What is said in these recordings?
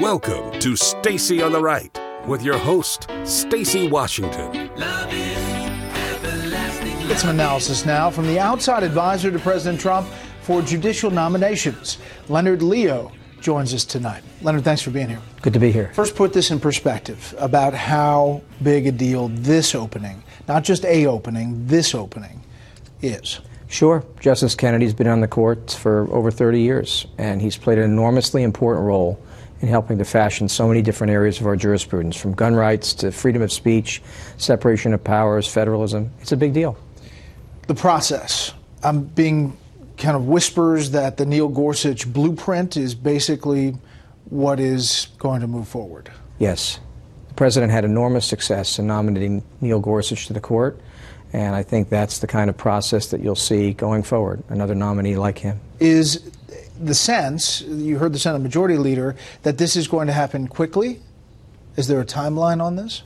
Welcome to Stacy on the Right with your host, Stacy Washington. Get some analysis now from the outside advisor to President Trump for judicial nominations. Leonard Leo joins us tonight. Leonard, thanks for being here. Good to be here. First, put this in perspective about how big a deal this opening, not just a opening, this opening is. Sure. Justice Kennedy's been on the court for over 30 years, and he's played an enormously important role in helping to fashion so many different areas of our jurisprudence, from gun rights to freedom of speech, separation of powers, federalism. It's a big deal. The process. I'm being kind of whispers that the Neil Gorsuch blueprint is basically what is going to move forward. Yes. The president had enormous success in nominating Neil Gorsuch to the court, and I think that's the kind of process that you'll see going forward, another nominee like him. Is the sense, you heard the Senate Majority Leader, that this is going to happen quickly? Is there a timeline on this?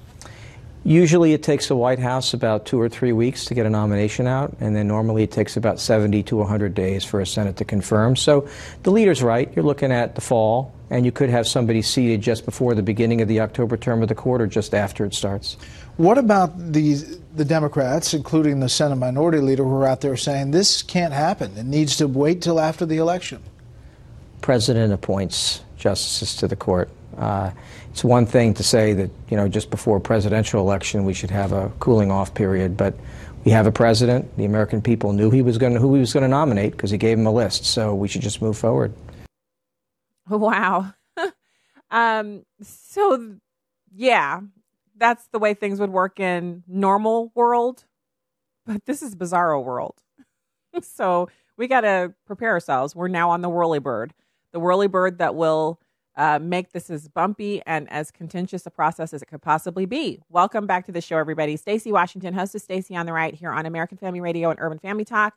Usually it takes the White House about two or three weeks to get a nomination out, and then normally it takes about 70 to 100 days for a Senate to confirm. So the leader's right. You're looking at the fall, and you could have somebody seated just before the beginning of the October term of the court or just after it starts. What about the, the Democrats, including the Senate Minority Leader, who are out there saying this can't happen? It needs to wait till after the election. President appoints justices to the court. Uh, it's one thing to say that you know just before a presidential election we should have a cooling off period, but we have a president. The American people knew he was going to, who he was going to nominate because he gave them a list. So we should just move forward. Wow. um, so yeah, that's the way things would work in normal world, but this is bizarro world. so we got to prepare ourselves. We're now on the whirly bird, the whirly bird that will uh, make this as bumpy and as contentious a process as it could possibly be. Welcome back to the show, everybody. Stacy Washington, host of Stacy on the Right here on American Family Radio and Urban Family Talk.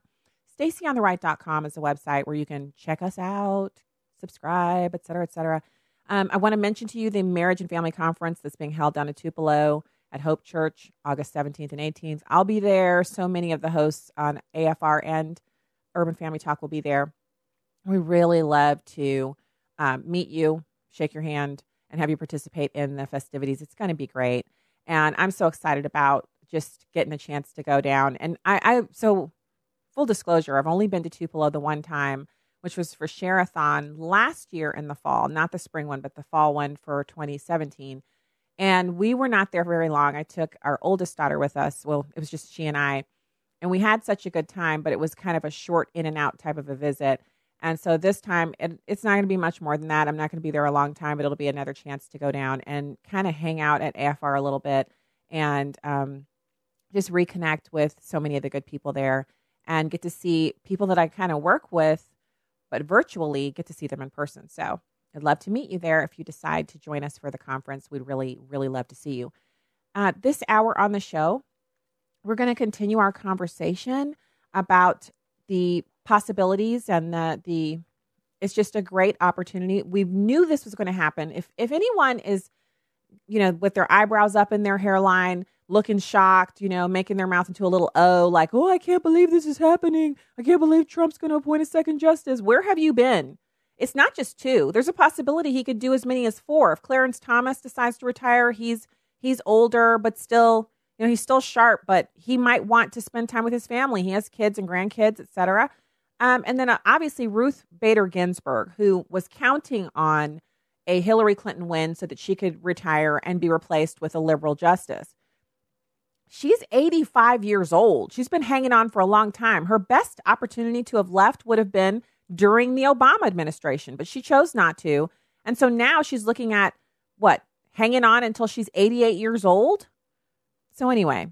StacyOnTheRight.com is a website where you can check us out, subscribe, et cetera, et cetera. Um, I want to mention to you the Marriage and Family Conference that's being held down in Tupelo at Hope Church, August 17th and 18th. I'll be there. So many of the hosts on AFR and Urban Family Talk will be there. We really love to um, meet you, shake your hand, and have you participate in the festivities. It's going to be great. And I'm so excited about just getting a chance to go down. And I, I so full disclosure, I've only been to Tupelo the one time, which was for Share-a-thon last year in the fall, not the spring one, but the fall one for 2017. And we were not there very long. I took our oldest daughter with us. Well, it was just she and I. And we had such a good time, but it was kind of a short in and out type of a visit. And so this time, it, it's not going to be much more than that. I'm not going to be there a long time, but it'll be another chance to go down and kind of hang out at AFR a little bit and um, just reconnect with so many of the good people there and get to see people that I kind of work with, but virtually get to see them in person. So I'd love to meet you there if you decide to join us for the conference. We'd really, really love to see you. Uh, this hour on the show, we're going to continue our conversation about the possibilities and the the it's just a great opportunity. We knew this was going to happen. If if anyone is, you know, with their eyebrows up in their hairline, looking shocked, you know, making their mouth into a little O, like, oh, I can't believe this is happening. I can't believe Trump's going to appoint a second justice. Where have you been? It's not just two. There's a possibility he could do as many as four. If Clarence Thomas decides to retire, he's he's older, but still, you know, he's still sharp, but he might want to spend time with his family. He has kids and grandkids, etc. Um, and then uh, obviously Ruth Bader Ginsburg, who was counting on a Hillary Clinton win so that she could retire and be replaced with a liberal justice. She's 85 years old. She's been hanging on for a long time. Her best opportunity to have left would have been during the Obama administration, but she chose not to. And so now she's looking at what, hanging on until she's 88 years old? So, anyway,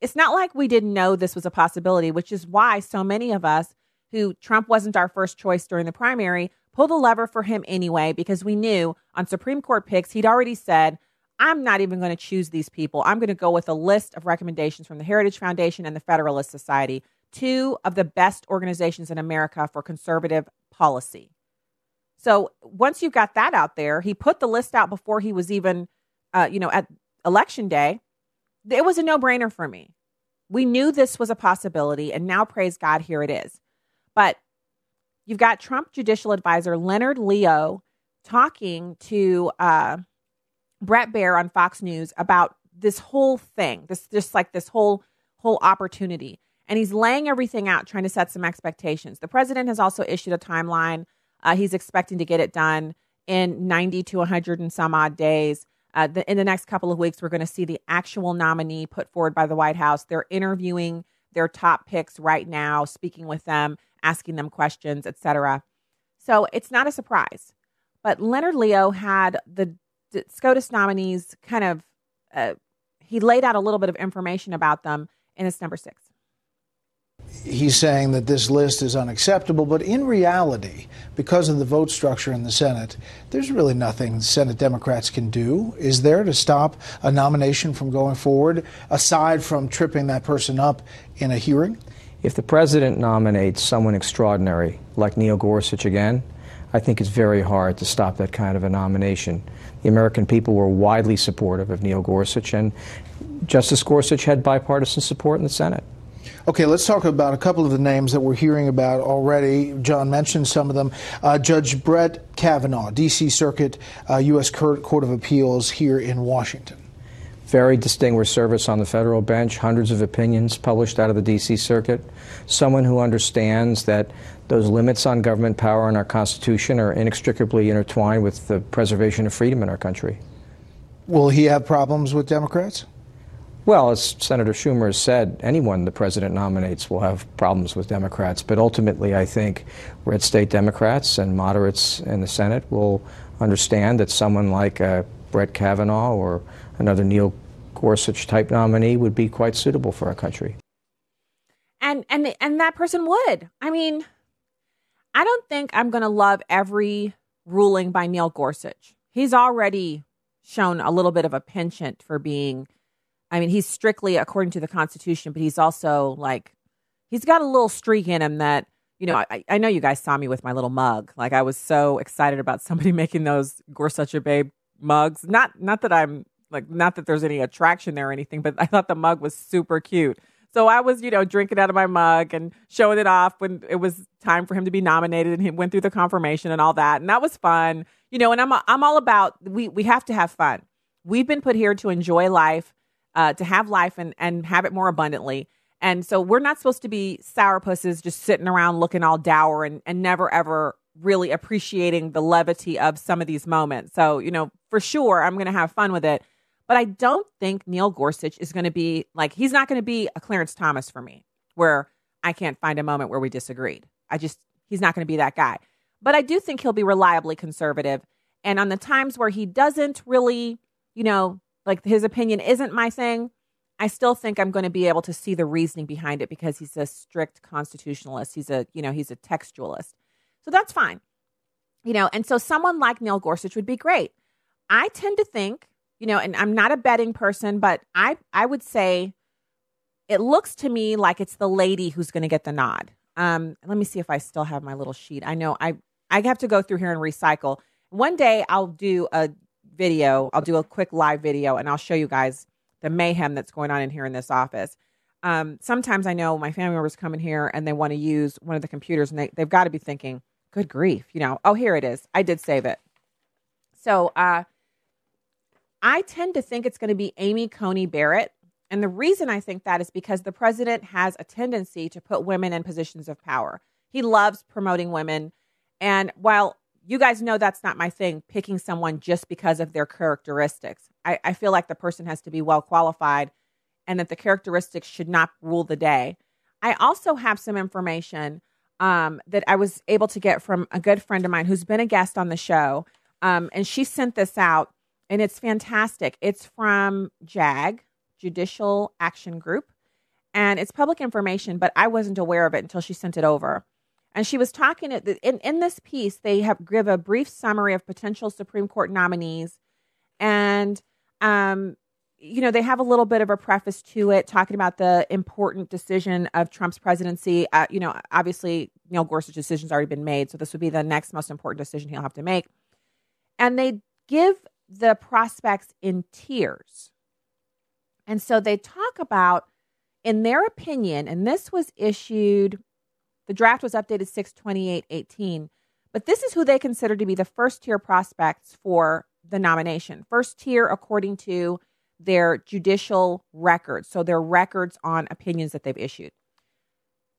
it's not like we didn't know this was a possibility, which is why so many of us who Trump wasn't our first choice during the primary, pulled a lever for him anyway because we knew on Supreme Court picks, he'd already said, I'm not even going to choose these people. I'm going to go with a list of recommendations from the Heritage Foundation and the Federalist Society, two of the best organizations in America for conservative policy. So once you've got that out there, he put the list out before he was even, uh, you know, at election day. It was a no brainer for me. We knew this was a possibility, and now praise God, here it is. But you've got Trump judicial advisor Leonard Leo talking to uh, Bret Baier on Fox News about this whole thing, this just like this whole whole opportunity. And he's laying everything out, trying to set some expectations. The president has also issued a timeline. Uh, he's expecting to get it done in 90 to 100 and some odd days. Uh, the, in the next couple of weeks, we're going to see the actual nominee put forward by the White House. They're interviewing their top picks right now, speaking with them, asking them questions, etc. So it's not a surprise. But Leonard Leo had the, SCOTUS nominees kind of, uh, he laid out a little bit of information about them in his number six he's saying that this list is unacceptable, but in reality, because of the vote structure in the Senate, there's really nothing Senate Democrats can do, is there, to stop a nomination from going forward, aside from tripping that person up in a hearing? If the president nominates someone extraordinary, like Neil Gorsuch again, I think it's very hard to stop that kind of a nomination. The American people were widely supportive of Neil Gorsuch, and Justice Gorsuch had bipartisan support in the Senate. Okay, let's talk about a couple of the names that we're hearing about already. John mentioned some of them. Uh, Judge Brett Kavanaugh, D.C. Circuit, uh, U.S. Court of Appeals here in Washington. Very distinguished service on the federal bench, hundreds of opinions published out of the D.C. Circuit. Someone who understands that those limits on government power in our Constitution are inextricably intertwined with the preservation of freedom in our country. Will he have problems with Democrats? Well, as Senator Schumer has said, anyone the president nominates will have problems with Democrats. But ultimately, I think red state Democrats and moderates in the Senate will understand that someone like uh, Brett Kavanaugh or another Neil Gorsuch type nominee would be quite suitable for our country. And and and that person would. I mean, I don't think I'm going to love every ruling by Neil Gorsuch. He's already shown a little bit of a penchant for being I mean, he's strictly according to the Constitution, but he's also like, he's got a little streak in him that, you know, I, I know you guys saw me with my little mug. Like, I was so excited about somebody making those Gorsuch Babe mugs. Not, not that I'm like, not that there's any attraction there or anything, but I thought the mug was super cute. So I was, you know, drinking out of my mug and showing it off when it was time for him to be nominated, and he went through the confirmation and all that, and that was fun, you know. And I'm I'm all about we we have to have fun. We've been put here to enjoy life uh, to have life and, and have it more abundantly. And so we're not supposed to be sourpusses just sitting around looking all dour and, and never ever really appreciating the levity of some of these moments. So, you know, for sure, I'm to have fun with it. But I don't think Neil Gorsuch is going to be like, he's not going to be a Clarence Thomas for me, where I can't find a moment where we disagreed. I just, he's not going to be that guy. But I do think he'll be reliably conservative. And on the times where he doesn't really, you know, like his opinion isn't my thing, I still think I'm going to be able to see the reasoning behind it because he's a strict constitutionalist. He's a, you know, he's a textualist. So that's fine. You know, and so someone like Neil Gorsuch would be great. I tend to think, you know, and I'm not a betting person, but I I would say it looks to me like it's the lady who's going to get the nod. Um, let me see if I still have my little sheet. I know I I have to go through here and recycle. One day I'll do a video. I'll do a quick live video and I'll show you guys the mayhem that's going on in here in this office. Um, sometimes I know my family members come in here and they want to use one of the computers and they, they've got to be thinking, good grief, you know, oh, here it is. I did save it. So uh, I tend to think it's going to be Amy Coney Barrett. And the reason I think that is because the president has a tendency to put women in positions of power. He loves promoting women. And while you guys know that's not my thing, picking someone just because of their characteristics. I, I feel like the person has to be well qualified and that the characteristics should not rule the day. I also have some information um, that I was able to get from a good friend of mine who's been a guest on the show. Um, and she sent this out, and it's fantastic. It's from JAG, Judicial Action Group, and it's public information, but I wasn't aware of it until she sent it over. And she was talking in, in this piece, they have give a brief summary of potential Supreme Court nominees. And, um, you know, they have a little bit of a preface to it, talking about the important decision of Trump's presidency. Uh, you know, obviously, Neil Gorsuch's decision's already been made. So this would be the next most important decision he'll have to make. And they give the prospects in tiers. And so they talk about, in their opinion, and this was issued the draft was updated 62818, But this is who they consider to be the first tier prospects for the nomination. First tier, according to their judicial records, so their records on opinions that they've issued.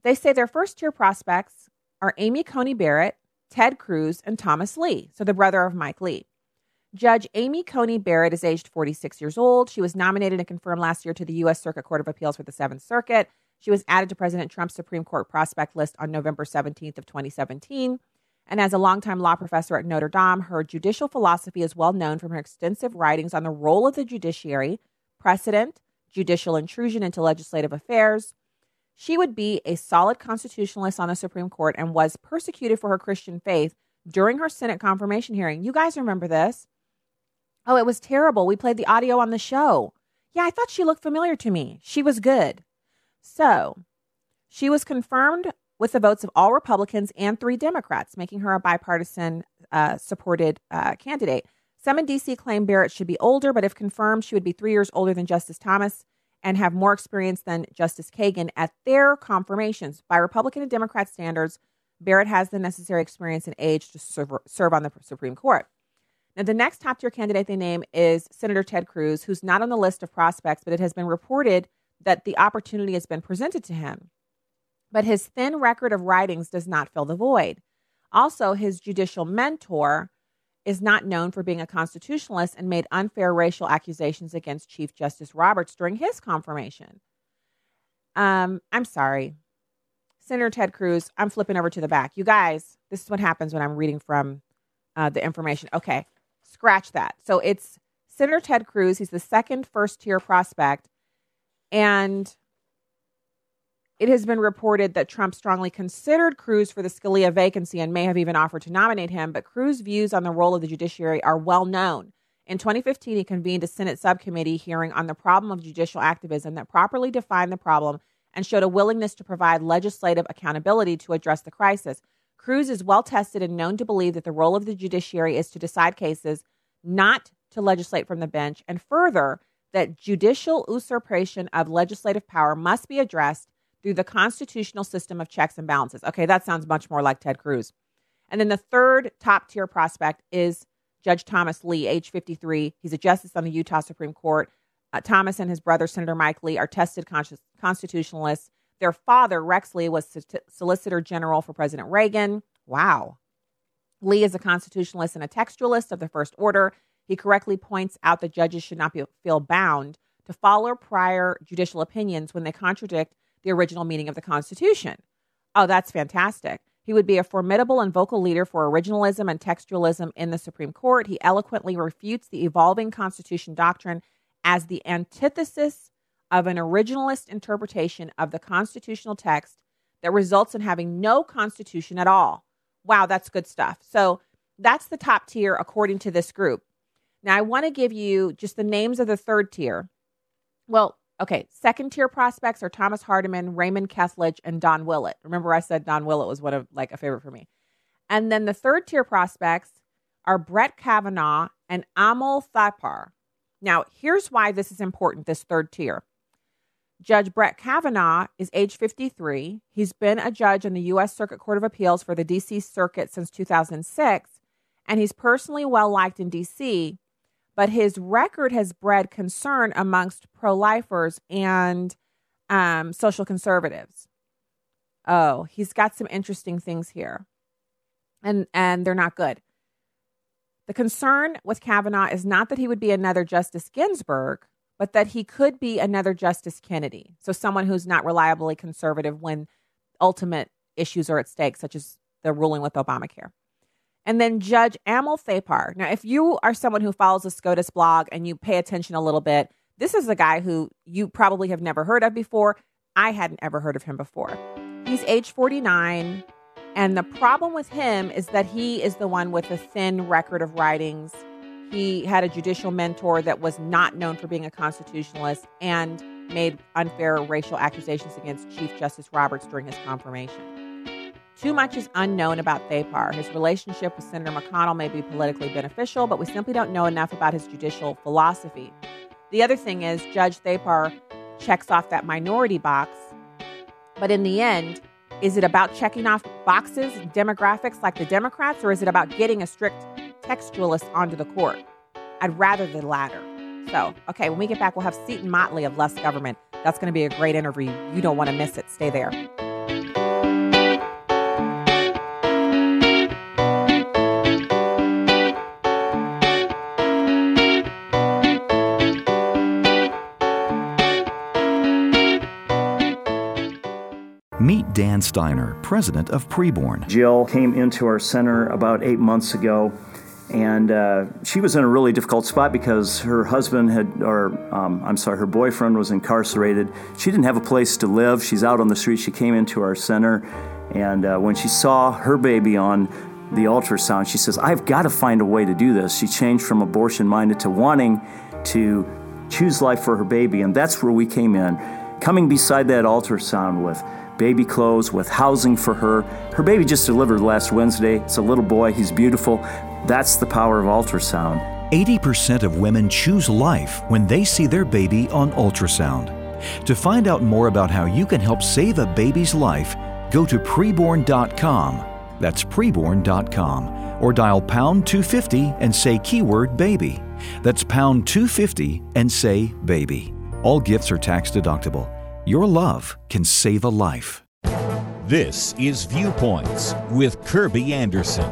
They say their first tier prospects are Amy Coney Barrett, Ted Cruz, and Thomas Lee, so the brother of Mike Lee. Judge Amy Coney Barrett is aged 46 years old. She was nominated and confirmed last year to the U.S. Circuit Court of Appeals for the Seventh Circuit. She was added to President Trump's Supreme Court prospect list on November 17th of 2017. And as a longtime law professor at Notre Dame, her judicial philosophy is well known from her extensive writings on the role of the judiciary, precedent, judicial intrusion into legislative affairs. She would be a solid constitutionalist on the Supreme Court and was persecuted for her Christian faith during her Senate confirmation hearing. You guys remember this? Oh, it was terrible. We played the audio on the show. Yeah, I thought she looked familiar to me. She was good. So, she was confirmed with the votes of all Republicans and three Democrats, making her a bipartisan uh, supported uh, candidate. Some in D.C. claim Barrett should be older, but if confirmed, she would be three years older than Justice Thomas and have more experience than Justice Kagan at their confirmations. By Republican and Democrat standards, Barrett has the necessary experience and age to serve, serve on the Supreme Court. Now, the next top tier candidate they name is Senator Ted Cruz, who's not on the list of prospects, but it has been reported that the opportunity has been presented to him but his thin record of writings does not fill the void. Also, his judicial mentor is not known for being a constitutionalist and made unfair racial accusations against Chief Justice Roberts during his confirmation. Um, I'm sorry. Senator Ted Cruz, I'm flipping over to the back. You guys, this is what happens when I'm reading from uh, the information. Okay, scratch that. So it's Senator Ted Cruz. He's the second first tier prospect. And it has been reported that Trump strongly considered Cruz for the Scalia vacancy and may have even offered to nominate him, but Cruz's views on the role of the judiciary are well known. In 2015, he convened a Senate subcommittee hearing on the problem of judicial activism that properly defined the problem and showed a willingness to provide legislative accountability to address the crisis. Cruz is well tested and known to believe that the role of the judiciary is to decide cases, not to legislate from the bench, and further, that judicial usurpation of legislative power must be addressed through the constitutional system of checks and balances. Okay, that sounds much more like Ted Cruz. And then the third top tier prospect is Judge Thomas Lee, age 53. He's a justice on the Utah Supreme Court. Uh, Thomas and his brother, Senator Mike Lee, are tested constitutionalists. Their father, Rex Lee, was Solicitor General for President Reagan. Wow. Lee is a constitutionalist and a textualist of the First Order. He correctly points out that judges should not be, feel bound to follow prior judicial opinions when they contradict the original meaning of the Constitution. Oh, that's fantastic. He would be a formidable and vocal leader for originalism and textualism in the Supreme Court. He eloquently refutes the evolving Constitution doctrine as the antithesis of an originalist interpretation of the constitutional text that results in having no Constitution at all. Wow, that's good stuff. So that's the top tier according to this group. Now, I want to give you just the names of the third tier. Well, Okay, second tier prospects are Thomas Hardiman, Raymond Kethledge, and Don Willett. Remember, I said Don Willett was one of like a favorite for me. And then the third tier prospects are Brett Kavanaugh and Amul Thapar. Now, here's why this is important this third tier. Judge Brett Kavanaugh is age 53. He's been a judge in the U.S. Circuit Court of Appeals for the D.C. Circuit since 2006, and he's personally well liked in D.C but his record has bred concern amongst pro lifers and um, social conservatives. Oh, he's got some interesting things here, and and they're not good. The concern with Kavanaugh is not that he would be another Justice Ginsburg, but that he could be another Justice Kennedy. So someone who's not reliably conservative when ultimate issues are at stake, such as the ruling with Obamacare. And then Judge Amul Thapar. Now, if you are someone who follows the SCOTUS blog and you pay attention a little bit, this is a guy who you probably have never heard of before. I hadn't ever heard of him before. He's age 49. And the problem with him is that he is the one with a thin record of writings. He had a judicial mentor that was not known for being a constitutionalist and made unfair racial accusations against Chief Justice Roberts during his confirmation. Too much is unknown about Thapar. His relationship with Senator McConnell may be politically beneficial, but we simply don't know enough about his judicial philosophy. The other thing is, Judge Thapar checks off that minority box, but in the end, Is it about checking off boxes, demographics like the Democrats, or is it about getting a strict textualist onto the court? I'd rather the latter. So, okay, when we get back, we'll have Seton Motley of Less Government. That's going to be a great interview. You don't want to miss it. Stay there. Meet Dan Steiner, president of Preborn. Jill came into our center about eight months ago, and uh, she was in a really difficult spot because her husband had, or um, I'm sorry, her boyfriend was incarcerated. She didn't have a place to live. She's out on the street. She came into our center, and uh, when she saw her baby on the ultrasound, she says, I've got to find a way to do this. She changed from abortion minded to wanting to choose life for her baby, and that's where we came in. Coming beside that ultrasound with baby clothes, with housing for her. Her baby just delivered last Wednesday. It's a little boy, he's beautiful. That's the power of ultrasound. 80% of women choose life when they see their baby on ultrasound. To find out more about how you can help save a baby's life, go to preborn.com. That's preborn.com. Or dial pound 250 and say keyword baby. That's pound 250 and say baby. All gifts are tax deductible. Your love can save a life. This is Viewpoints with Kerby Anderson.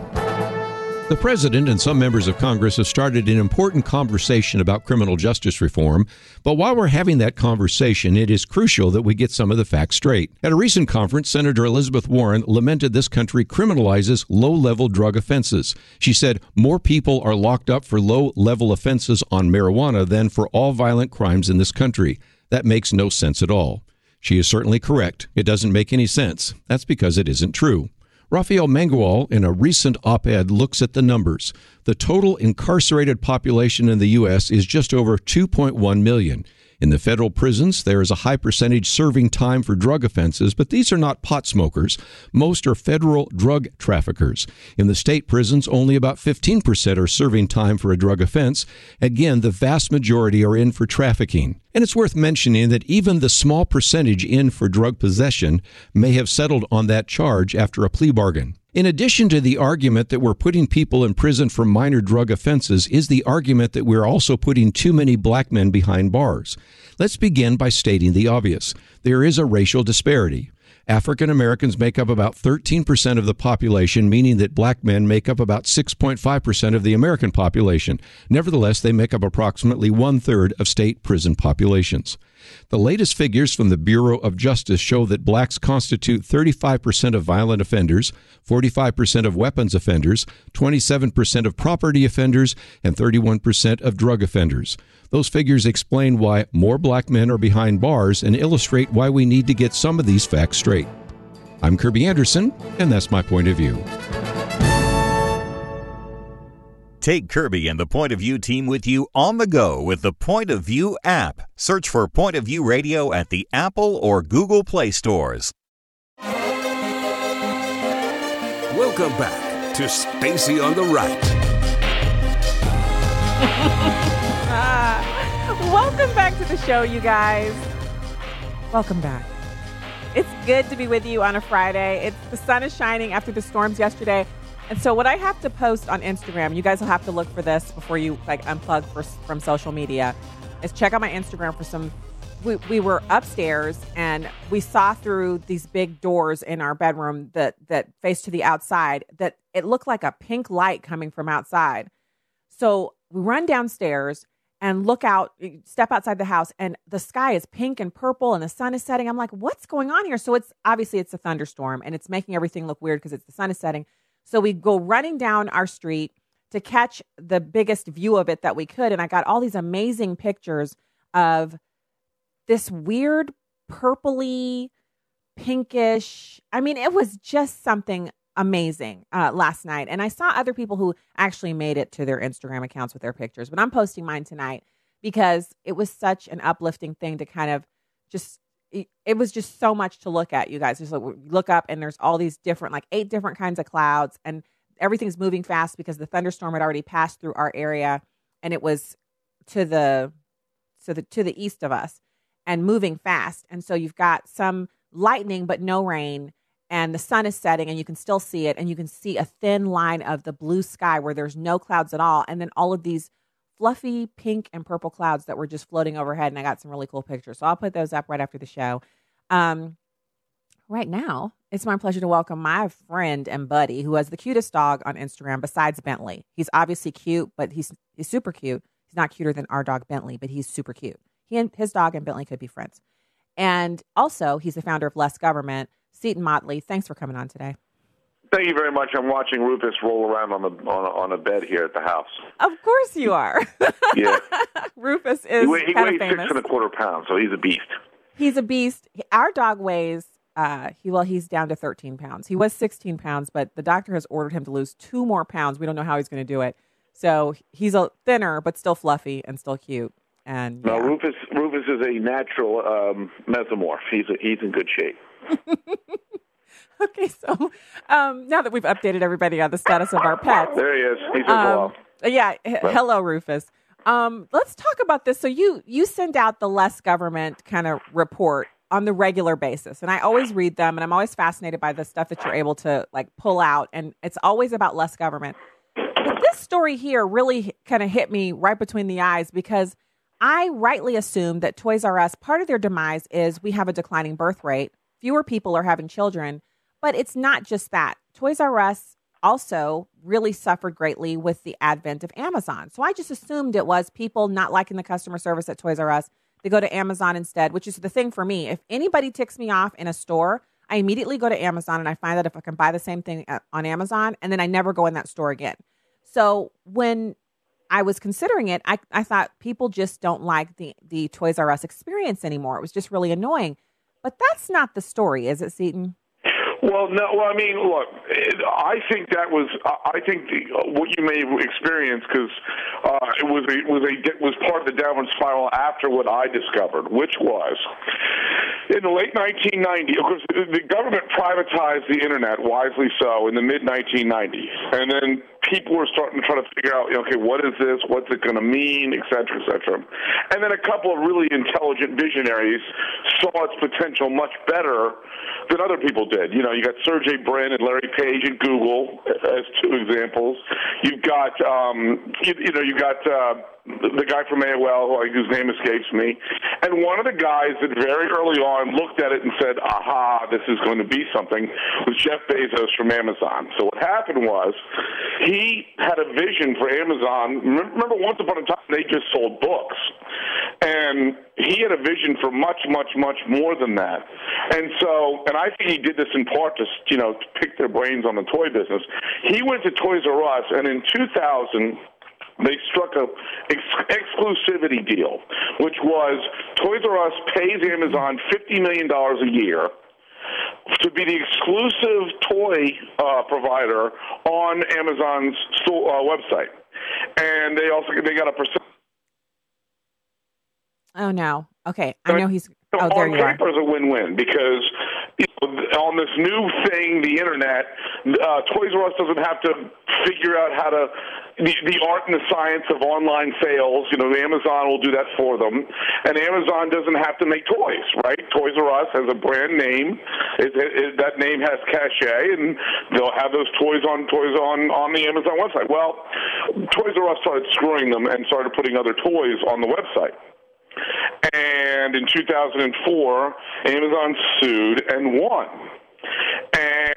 The President and some members of Congress have started an important conversation about criminal justice reform, but while we're having that conversation, it is crucial that we get some of the facts straight. At a recent conference, Senator Elizabeth Warren lamented this country criminalizes low level drug offenses. She said more people are locked up for low level offenses on marijuana than for all violent crimes in this country. That makes no sense at all. She is certainly correct. It doesn't make any sense. That's because it isn't true. Rafael Mangual, in a recent op ed, looks at the numbers. The total incarcerated population in the U.S. is just over 2.1 million. In the federal prisons, there is a high percentage serving time for drug offenses, but these are not pot smokers. Most are federal drug traffickers. In the state prisons, only about 15% are serving time for a drug offense. Again, the vast majority are in for trafficking. And it's worth mentioning that even the small percentage in for drug possession may have settled on that charge after a plea bargain. In addition to the argument that we're putting people in prison for minor drug offenses, is the argument that we're also putting too many black men behind bars. Let's begin by stating the obvious there is a racial disparity. African Americans make up about 13% of the population, meaning that black men make up about 6.5% of the American population. Nevertheless, they make up approximately one third of state prison populations. The latest figures from the Bureau of Justice show that blacks constitute 35% of violent offenders, 45% of weapons offenders, 27% of property offenders, and 31% of drug offenders. Those figures explain why more black men are behind bars and illustrate why we need to get some of these facts straight. I'm Kerby Anderson, and that's my point of view. Take Kerby and the Point of View team with you on the go with the Point of View app. Search for Point of View Radio at the Apple or Google Play stores. Welcome back to Stacy on the Right. Welcome back to the show, you guys. Welcome back. It's good to be with you on a Friday. It's the sun is shining after the storms yesterday. And so what I have to post on Instagram, you guys will have to look for this before you like unplug for, from social media, is check out my Instagram for some we, we were upstairs and we saw through these big doors in our bedroom that that faced to the outside that it looked like a pink light coming from outside. So we run downstairs and look out, step outside the house, and the sky is pink and purple and the sun is setting. I'm like, what's going on here? So it's obviously it's a thunderstorm and it's making everything look weird because it's the sun is setting. So we go running down our street to catch the biggest view of it that we could. And I got all these amazing pictures of this weird purpley, pinkish. I mean, it was just something amazing uh, last night. And I saw other people who actually made it to their Instagram accounts with their pictures, but I'm posting mine tonight because it was such an uplifting thing to kind of just it was just so much to look at you guys. Just look, up and there's all these different like eight different kinds of clouds and everything's moving fast because the thunderstorm had already passed through our area and it was to the so the to the east of us and moving fast. And so you've got some lightning but no rain and the sun is setting and you can still see it and you can see a thin line of the blue sky where there's no clouds at all and then all of these fluffy pink and purple clouds that were just floating overhead and i got some really cool pictures. So i'll put those up right after the show. Um, right now it's my pleasure to welcome my friend and buddy who has the cutest dog on instagram besides bentley. He's obviously cute but he's he's super cute. He's not cuter than our dog bentley but he's super cute. He and his dog and bentley could be friends. And also he's the founder of less government Seton Motley, thanks for coming on today. Thank you very much. I'm watching Rufus roll around on the on a, on a bed here at the house. Of course you are. yeah. Rufus is he, weigh, he weighs famous. six and a quarter pounds, so he's a beast. He's a beast. Our dog weighs uh, he well he's down to 13 pounds. He was 16 pounds, but the doctor has ordered him to lose two more pounds. We don't know how he's going to do it. So he's a thinner, but still fluffy and still cute. And yeah. no, Rufus Rufus is a natural um, mesomorph. He's a, he's in good shape. okay, so um, now that we've updated everybody on the status of our pets, there he is. He's um, Yeah, h- hello, Rufus. Um, let's talk about this. So you you send out the less government kind of report on the regular basis, and I always read them, and I'm always fascinated by the stuff that you're able to like pull out, and it's always about less government. But this story here really kind of hit me right between the eyes because I rightly assumed that Toys R Us part of their demise is we have a declining birth rate fewer people are having children. But it's not just that. Toys R Us also really suffered greatly with the advent of Amazon. So I just assumed it was people not liking the customer service at Toys R Us. They go to Amazon instead, which is the thing for me. If anybody ticks me off in a store, I immediately go to Amazon and I find that if I can buy the same thing uh, on Amazon, and then I never go in that store again. So when I was considering it, I, I thought people just don't like the, the Toys R Us experience anymore. It was just really annoying. But that's not the story, is it, Seton? Well, no. Well, I mean, look, I think that was. I think the, what you may have experienced because uh, it was a, was a was part of the downward spiral after what I discovered, which was in the late 1990s. Of course, the government privatized the internet, wisely so, in the mid 1990s, and then people were starting to try to figure out, okay, what is this? What's it going to mean, et cetera, et cetera. And then a couple of really intelligent visionaries saw its potential much better than other people did. You know, you got Sergey Brin and Larry Page at Google as two examples. You've got, um, you, you know, you got. Uh, the guy from AOL, whose name escapes me, and one of the guys that very early on looked at it and said, "Aha, this is going to be something," was Jeff Bezos from Amazon. So what happened was, he had a vision for Amazon. Remember, once upon a time, they just sold books, and he had a vision for much, much, much more than that. And so, and I think he did this in part to, you know, to pick their brains on the toy business. He went to Toys R Us, and in 2000 they struck a ex- exclusivity deal, which was Toys R Us pays Amazon fifty million dollars a year to be the exclusive toy uh, provider on Amazon's store, uh, website, and they also they got a percent. Oh no! Okay, I know he's. Oh, there on you paper, are. it's a win-win because you know, on this new thing, the internet, uh, Toys R Us doesn't have to figure out how to the, the art and the science of online sales. You know, Amazon will do that for them, and Amazon doesn't have to make toys, right? Toys R Us has a brand name. It, it, it, that name has cachet, and they'll have those toys on toys on on the Amazon website. Well, Toys R Us started screwing them and started putting other toys on the website. And in 2004, Amazon sued and won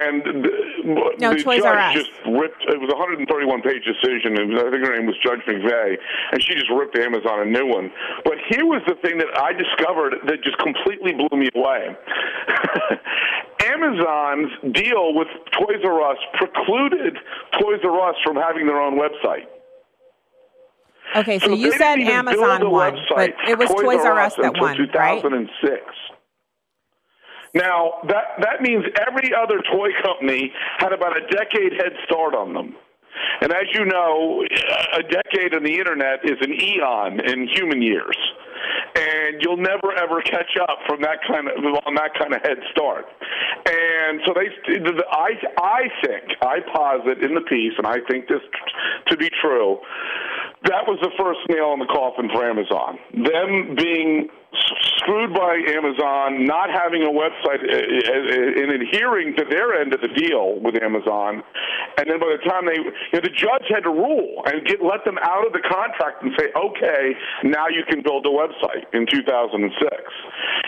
and the, no, the judge just ripped. It was a 131 page decision, and I think her name was Judge McVeigh, and she just ripped Amazon a new one. But here was the thing that I discovered that just completely blew me away. Amazon's deal with Toys R Us precluded Toys R Us from having their own website. Okay, so, So you said Amazon won, website, but it was Toys, R Us that won, right? 2006. Now that that means every other toy company had about a decade head start on them. And as you know, a decade on the internet is an eon in human years. And you'll never ever catch up from that kind of on that kind of head start. And so they, I, I think, I posit in the piece, and I think this to be true. That was the first nail in the coffin for Amazon. Them being screwed by Amazon, not having a website uh, uh, and adhering to their end of the deal with Amazon, and then by the time they, you know, the judge had to rule and get let them out of the contract and say, okay, now you can build a website in 2006.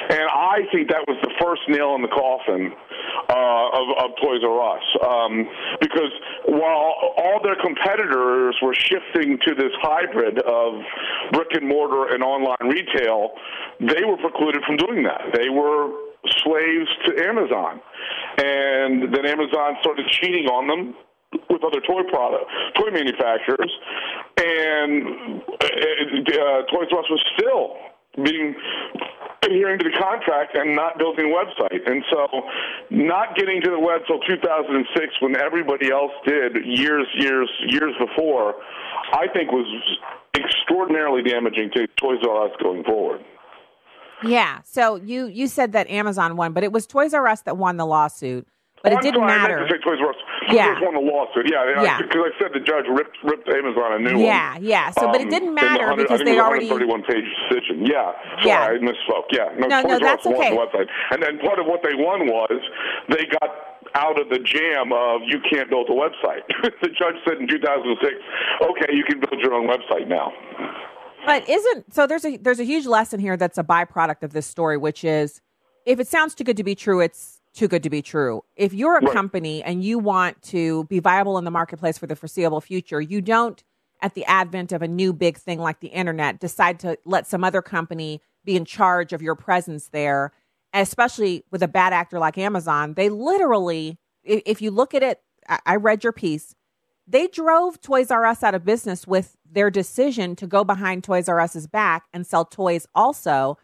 And I think that was the first nail in the coffin uh, of, of Toys R Us, um, because while all their competitors were shifting to this hybrid of brick and mortar and online retail, they were precluded from doing that. They were slaves to Amazon. And then Amazon started cheating on them with other toy product, toy manufacturers, and uh, uh, Toys R Us was still being adhering to the contract and not building a website. And so not getting to the web till 2006 when everybody else did years, years, years before, I think was extraordinarily damaging to Toys R Us going forward. Yeah. So you you said that Amazon won, but it was Toys R Us that won the lawsuit. But oh, it didn't sorry, matter. I meant to say Toys R Us. Toys Yeah. R Us won the lawsuit. Yeah, Yeah. Because I said the judge ripped ripped Amazon a new one. Yeah, yeah. So, but it Um, didn't in the matter 100 because they it was already. 131 page decision. Yeah. Sorry, Yeah. I misspoke. Yeah. No, no, Toys R that's okay. the website. And then part of what they won was they got out of the jam of you can't build a website. the judge said in 2006, okay, you can build your own website now. But isn't so? There's a there's a huge lesson here that's a byproduct of this story, which is if it sounds too good to be true, it's too good to be true. If you're a Right. company and you want to be viable in the marketplace for the foreseeable future, you don't, at the advent of a new big thing like the internet, decide to let some other company be in charge of your presence there. Especially with a bad actor like Amazon, they literally, if you look at it, I read your piece they drove Toys R Us out of business with their decision to go behind Toys R Us's back and sell toys also,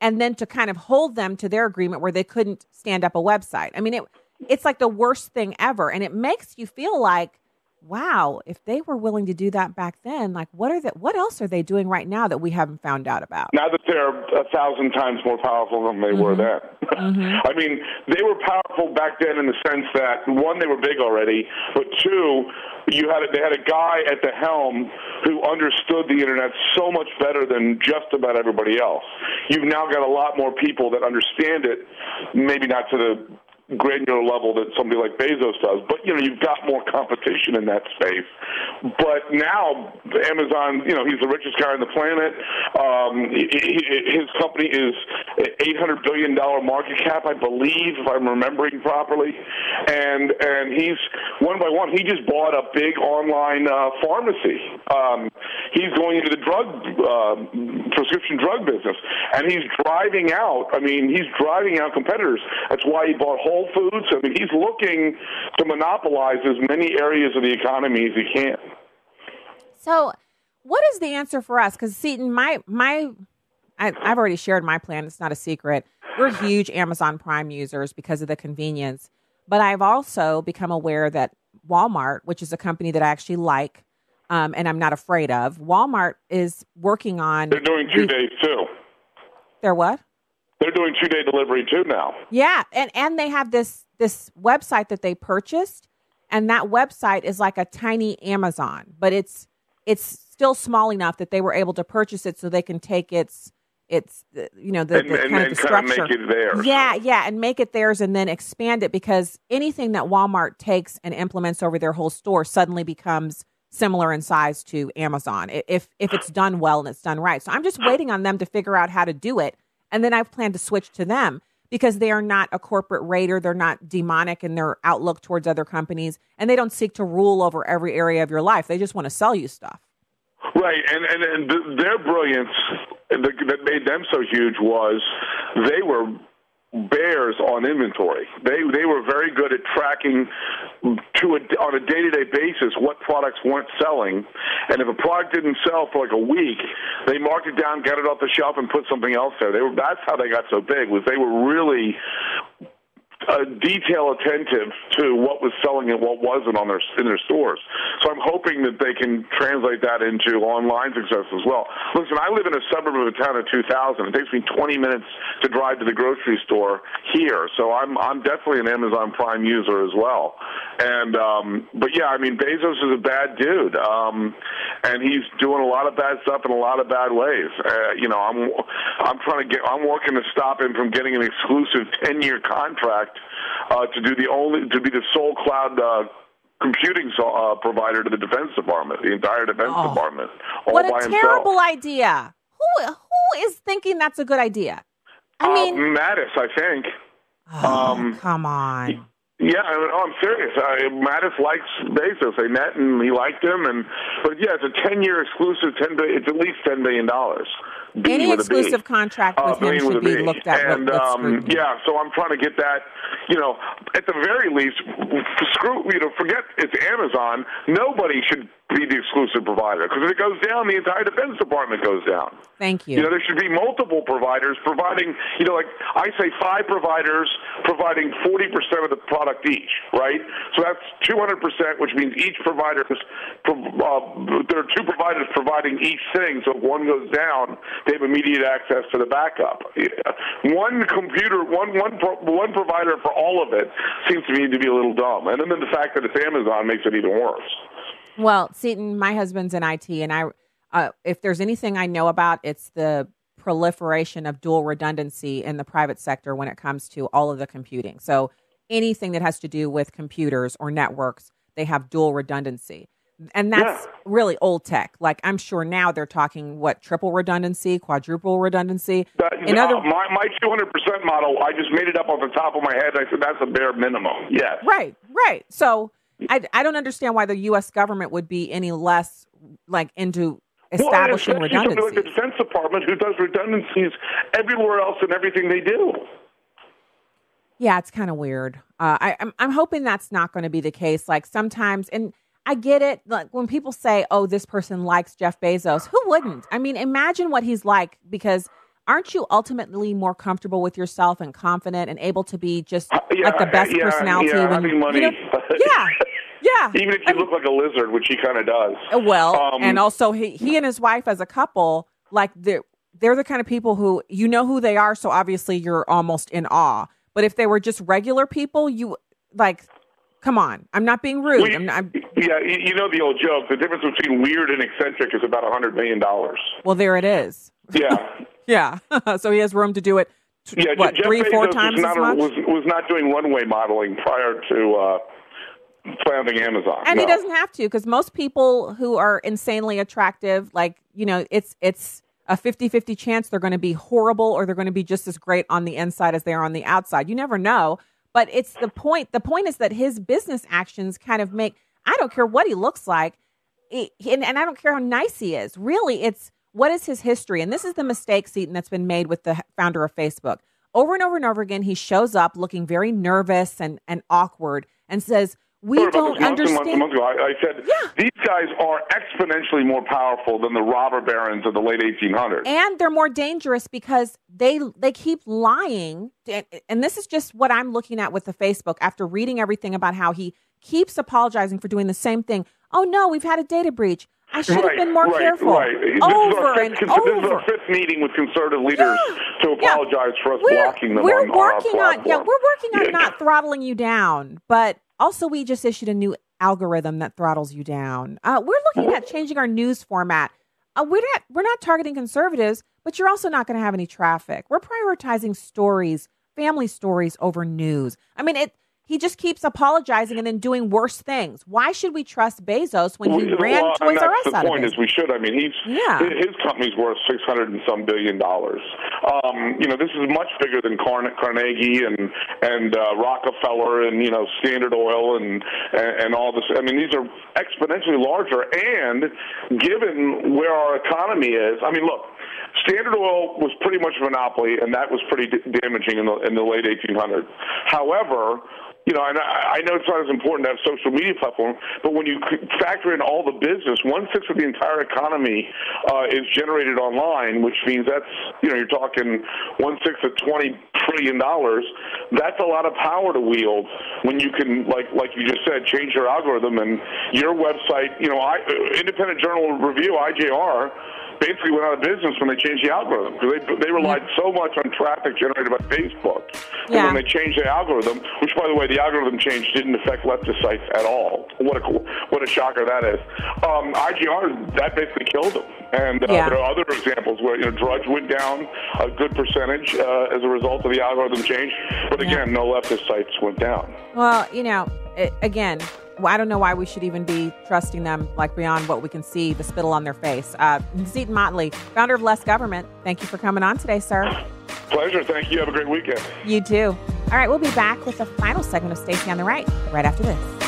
and then to kind of hold them to their agreement where they couldn't stand up a website. I mean, it it's like the worst thing ever, and it makes you feel like, wow, if they were willing to do that back then, like what are the what else are they doing right now that we haven't found out about? Now that they're a thousand times more powerful than they were mm-hmm. then. Mm-hmm. I mean, they were powerful back then in the sense that one, they were big already, but two, you had a, they had a guy at the helm who understood the internet so much better than just about everybody else. You've now got a lot more people that understand it, maybe not to the granular level that somebody like Bezos does. But you know, you've got more competition in that space. But now Amazon, you know, he's the richest guy on the planet. Um, his company is 800 billion dollar market cap, I believe, if I'm remembering properly. And and he's one by one, he just bought a big online uh, pharmacy. Um, he's going into the drug uh, prescription drug business, and he's driving out. I mean, he's driving out competitors. That's why he bought Whole Foods. I mean, he's looking to monopolize as many areas of the economy as he can. So, what is the answer for us? Because Seton, my my, I, I've already shared my plan. It's not a secret. We're huge Amazon Prime users because of the convenience. But I've also become aware that Walmart, which is a company that I actually like, um, and I'm not afraid of, Walmart is working on. They're doing two days too. They're what? They're doing two day delivery too now. Yeah, and and they have this this website that they purchased, and that website is like a tiny Amazon, but it's it's still small enough that they were able to purchase it so they can take its its you know the, And- the kind and of the structure. it theirs. Yeah, yeah, and make it theirs and then expand it because anything that Walmart takes and implements over their whole store suddenly becomes similar in size to Amazon if if it's done well and it's done right. So I'm just waiting on them to figure out how to do it, and then I've planned to switch to them because they are not a corporate raider. They're not demonic in their outlook towards other companies, and they don't seek to rule over every area of your life. They just want to sell you stuff. Right, and and, and th- their brilliance that that made them so huge was they were bears on inventory. They they were very good at tracking to a, on a day to day basis what products weren't selling, and if a product didn't sell for like a week, they marked it down, got it off the shelf, and put something else there. They were that's how they got so big. Was they were really uh, detail attentive to what was selling and what wasn't on their in their stores. So I'm hoping that they can translate that into online success as well. Listen, I live in a suburb of a town of 2,000. It takes me 20 minutes to drive to the grocery store here, so I'm I'm definitely an Amazon Prime user as well. And um, but yeah, I mean Bezos is a bad dude, um, and he's doing a lot of bad stuff in a lot of bad ways. Uh, you know, I'm I'm trying to get I'm working to stop him from getting an exclusive 10 year contract uh, to do the only to be the sole cloud uh, computing so, uh, provider to the Defense Department, the entire Defense Oh. Department, all what a himself. terrible idea. Who who is thinking that's a good idea? I mean, uh, Mattis, I think. um, come on. Yeah, I mean, oh, I'm serious. I, Mattis likes Bezos. They met and he liked him, and but yeah, it's a 10 year exclusive. Ten, it's at least 10 billion dollars. Any exclusive contract with him Billion with should be B. looked at And with, with um, yeah, so I'm trying to get that. You know, at the very least, screw. You know, forget it's Amazon. Nobody should be the exclusive provider because if it goes down, the entire Defense Department goes down. Thank you. You know, there should be multiple providers providing, you know, like I say five providers providing 40% of the product each, right? So that's 200%, which means each provider is, uh, there are two providers providing each thing. So if one goes down, they have immediate access to the backup. One computer, one, one, pro, one provider for all of it seems to me to be a little dumb. And then the fact that it's Amazon makes it even worse. Well, Seton, my husband's in IT, and I, uh, if there's anything I know about, it's the proliferation of dual redundancy in the private sector when it comes to all of the computing. So anything that has to do with computers or networks, they have dual redundancy. And that's really old tech. Like I'm sure now they're talking what triple redundancy, quadruple redundancy. That, In other, uh, my my 200% model, I just made it up off the top of my head. I said that's a bare minimum. Yes. Right, right. So I, I don't understand why the U.S. government would be any less like into establishing well, and redundancy. like the Defense Department, who does redundancies everywhere else in everything they do. Yeah, it's kind of weird. Uh, I, I'm I'm hoping that's not going to be the case. Like sometimes, and I get it. Like when people say, "Oh, this person likes Jeff Bezos," who wouldn't? I mean, imagine what he's like because. Aren't you ultimately more comfortable with yourself and confident and able to be just Yeah, like the best yeah, personality yeah, when having money. you know, yeah, yeah. Even if you look like a lizard, which he kind of does. Uh, Well, Um, and also he, he and his wife as a couple, like they're they're the kind of people who you know who they are, so obviously you're almost in awe. But if they were just regular people, you like, come on, I'm not being rude. we- I'm not, I'm, yeah, you you know the old joke. The difference between weird and eccentric is about a hundred million dollars. well, there it is. Yeah, Yeah, so he has room to do it. t- yeah. what Jeff three, Bezos four was not a- much? was was not doing runway modeling prior to uh, founding Amazon. and he doesn't have to because most people who are insanely attractive like you know it's it's a 50-50 chance they're going to be horrible or they're going to be just as great on the inside as they are on the outside. You never know. But it's the point the point is that his business actions kind of make i don't care what he looks like it, and, and i don't care how nice he is. Really it's what is his history? And this is the mistake Seton that's been made with the founder of facebook. Over and over and over again he shows up looking very nervous and, and awkward and says we about don't months and months and understand months ago. I, I said these guys are exponentially more powerful than the robber barons of the late 1800s. and they're more dangerous because they they keep lying and, and this is just what i'm looking at with the facebook after reading everything about how he keeps apologizing for doing the same thing oh no we've had a data breach i should have right, been more right, careful Right. Over our and fifth, This is our fifth meeting with conservative leaders to Yeah. apologize for us we're, blocking them we're on, on working on yeah we're working on Yeah. not throttling you down but also we just issued a new algorithm that throttles you down. Uh, we're looking at changing our news format. Uh, we're not we're not targeting conservatives but you're also not going to have any traffic. We're prioritizing stories family stories over news. I mean it he just keeps apologizing and then doing worse things. Why should we trust Bezos when he Well, ran well, Toys R Us the out of point is we should. I mean, he's Yeah. his company's worth six hundred and some billion dollars. Um, you know, this is much bigger than Carne- Carnegie and and uh, Rockefeller and you know Standard Oil and, and and all this. I mean, these are exponentially larger. And given where our economy is, I mean, look. Standard Oil was pretty much a monopoly, and that was pretty damaging in the in the late 1800s. However, you know, and I, I know it's not as important to have social media platform, but when you factor in all the business, one sixth of the entire economy uh, is generated online, which means that's you know you're talking one sixth of twenty trillion dollars. That's a lot of power to wield when you can, like like you just said, change your algorithm and your website. You know, I, Independent Journal Review (IJR) basically went out of business when they changed the algorithm because they, they relied so much on traffic generated by Facebook. Yeah. And when they changed the algorithm, which by the way, the algorithm change didn't affect leftist sites at all. What a what a shocker that is. Um, IJR that basically killed them. And uh, yeah. there are other examples where you know Drudge went down a good percentage uh, as a result of the algorithm change, but again, no leftist sites went down. Well, you know, it, again, I don't know why we should even be trusting them like beyond what we can see, the spittle on their face. Uh, Seton Motley, founder of Less Government, thank you for coming on today, sir. Pleasure. Thank you. Have a great weekend. You too. All right, we'll be back with the final segment of Stacy on the Right right after this.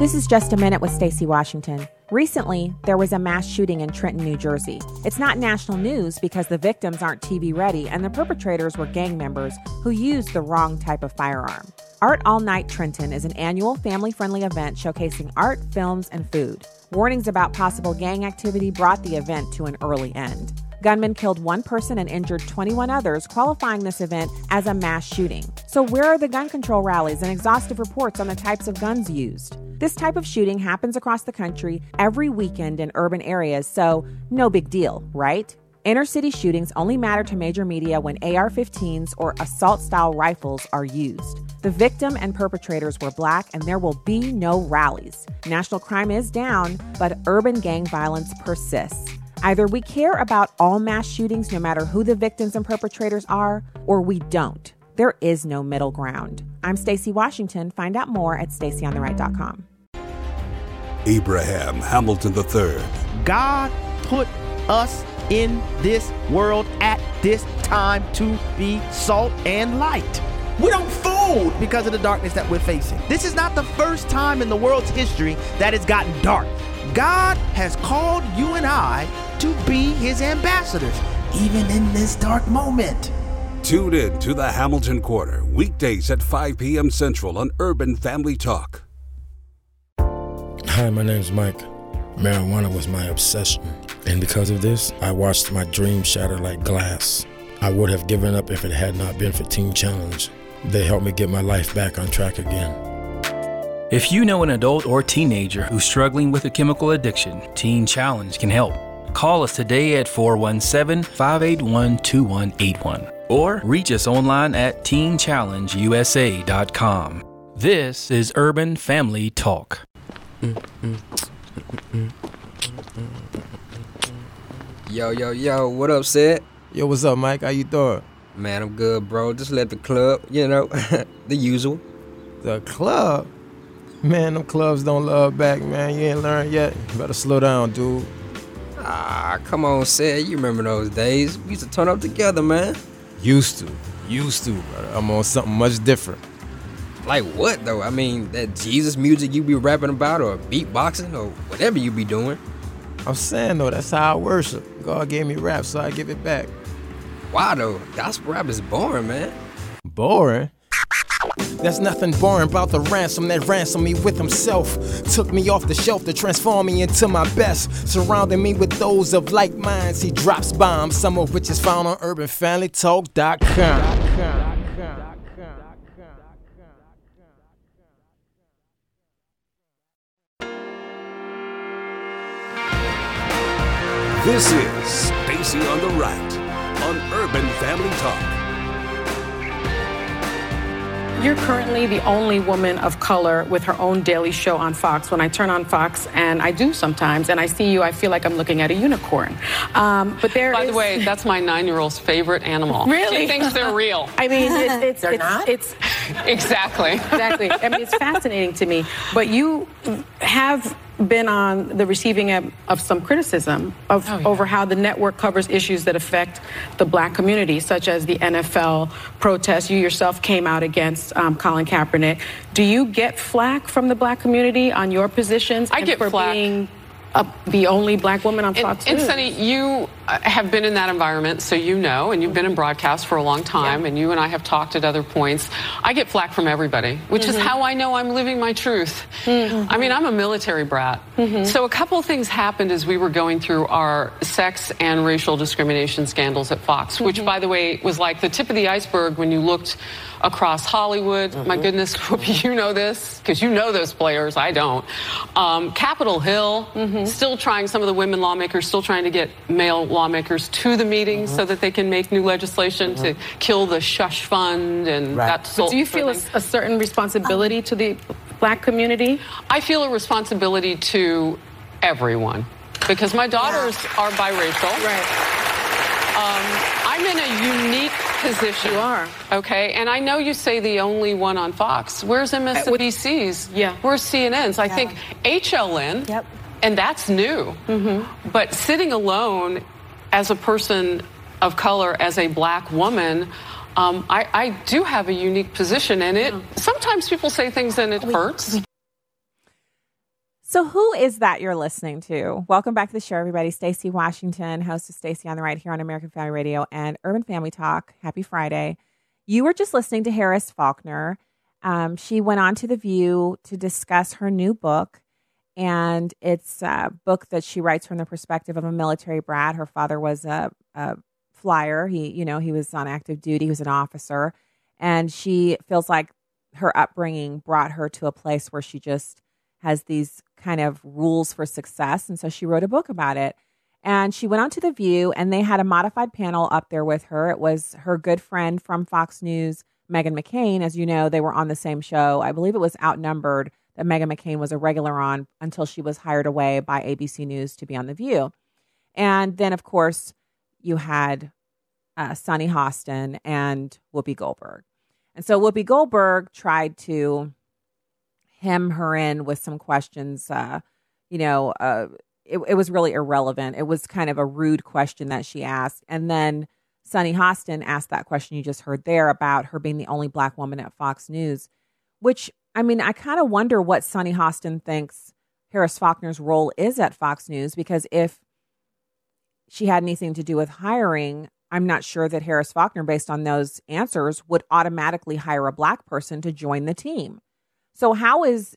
This is just a minute with Stacy Washington. Recently, there was a mass shooting in Trenton, New Jersey. It's not national news because the victims aren't TV ready and the perpetrators were gang members who used the wrong type of firearm. Art All Night Trenton is an annual family friendly event showcasing art, films, and food. Warnings about possible gang activity brought the event to an early end. Gunmen killed one person and injured 21 others, qualifying this event as a mass shooting. So, where are the gun control rallies and exhaustive reports on the types of guns used? This type of shooting happens across the country every weekend in urban areas, so no big deal, right? Inner city shootings only matter to major media when AR 15s or assault style rifles are used. The victim and perpetrators were black, and there will be no rallies. National crime is down, but urban gang violence persists. Either we care about all mass shootings, no matter who the victims and perpetrators are, or we don't. There is no middle ground. I'm Stacy Washington. Find out more at stacyontheright.com. Abraham Hamilton III. God put us in this world at this time to be salt and light. We don't fold because of the darkness that we're facing. This is not the first time in the world's history that it's gotten dark. God has called you and I to be his ambassadors, even in this dark moment. Tune in to the Hamilton Corner, weekdays at 5 p.m. Central on Urban Family Talk. Hi, my name's Mike. Marijuana was my obsession. And because of this, I watched my dreams shatter like glass. I would have given up if it had not been for Teen Challenge. They helped me get my life back on track again. If you know an adult or teenager who's struggling with a chemical addiction, Teen Challenge can help. Call us today at 417 581 2181 or reach us online at teenchallengeusa.com. This is Urban Family Talk. Yo, yo, yo, what up, Sid? Yo, what's up, Mike? How you doing? Man, I'm good, bro. Just left the club, you know, the usual. The club? Man, them clubs don't love back, man. You ain't learned yet. You better slow down, dude. Ah, come on, Sid. You remember those days? We used to turn up together, man. Used to. Used to, brother. I'm on something much different. Like what though? I mean, that Jesus music you be rapping about, or beatboxing, or whatever you be doing. I'm saying though, that's how I worship. God gave me rap, so I give it back. Why though? Gospel rap is boring, man. Boring? There's nothing boring about the ransom that ransomed me with himself. Took me off the shelf to transform me into my best. Surrounding me with those of like minds. He drops bombs, some of which is found on urbanfamilytalk.com. This is Stacy on the Right on Urban Family Talk. You're currently the only woman of color with her own daily show on Fox. When I turn on Fox, and I do sometimes, and I see you, I feel like I'm looking at a unicorn. Um, but there By is... the way, that's my nine-year-old's favorite animal. Really? She thinks they're real. I mean, it, it's they're it's, not. It's exactly exactly. I mean, it's fascinating to me. But you have been on the receiving end of some criticism of, Oh, yeah. over how the network covers issues that affect the black community, such as the NFL protests. You yourself came out against um, Colin Kaepernick. Do you get flack from the black community on your positions? I get for flack. being uh, the only black woman on And, Fox and News. Sunny, you uh, have been in that environment, so you know, and you've been in broadcast for a long time, and you and I have talked at other points. I get flack from everybody, which is Mhm. how I know I'm living my truth. I mean, I'm a military brat. So a couple of things happened as we were going through our sex and racial discrimination scandals at Fox, which, by the way, was like the tip of the iceberg when you looked across Hollywood. My mm-hmm. goodness, Whoopi, you know this because you know those players. I don't. Um, Capitol Hill, mm-hmm. still trying, some of the women lawmakers still trying to get male lawmakers to the meetings mm-hmm. so that they can make new legislation to kill the shush fund and that But sort do you feel a, a certain responsibility um, to the black community? I feel a responsibility to everyone because my daughters are biracial. Right. Um, I'm in a unique position. You are. Okay. And I know you say the only one on Fox. Where's MSNBC's? yeah. Where's CNN's? I think HLN. Yep. And that's new. Mm-hmm. But sitting alone as a person of color, as a black woman, um, I, I do have a unique position. And it sometimes people say things and it hurts. So who is that you're listening to? Welcome back to the show, everybody. Stacy Washington, host of Stacy on the Right here on American Family Radio and Urban Family Talk. Happy Friday. You were just listening to Harris Faulkner. Um, she went on to The View to discuss her new book. And it's a book that she writes from the perspective of a military brat. Her father was a, a flyer. He, you know, he was on active duty. He was an officer. And she feels like her upbringing brought her to a place where she just has these kind of rules for success. And so she wrote a book about it. And she went on to The View, and they had a modified panel up there with her. It was her good friend from Fox News, Meghan McCain. As you know, they were on the same show. I believe it was Outnumbered that Meghan McCain was a regular on until she was hired away by ABC News to be on The View. And then, of course, you had uh, Sunny Hostin and Whoopi Goldberg. And so Whoopi Goldberg tried to hem her in with some questions. Uh, you know, uh, it, it was really irrelevant. It was kind of a rude question that she asked. And then Sunny Hostin asked that question you just heard there about her being the only black woman at Fox News, which, I mean, I kind of wonder what Sunny Hostin thinks Harris Faulkner's role is at Fox News because if she had anything to do with hiring, I'm not sure that Harris Faulkner, based on those answers, would automatically hire a black person to join the team. So how is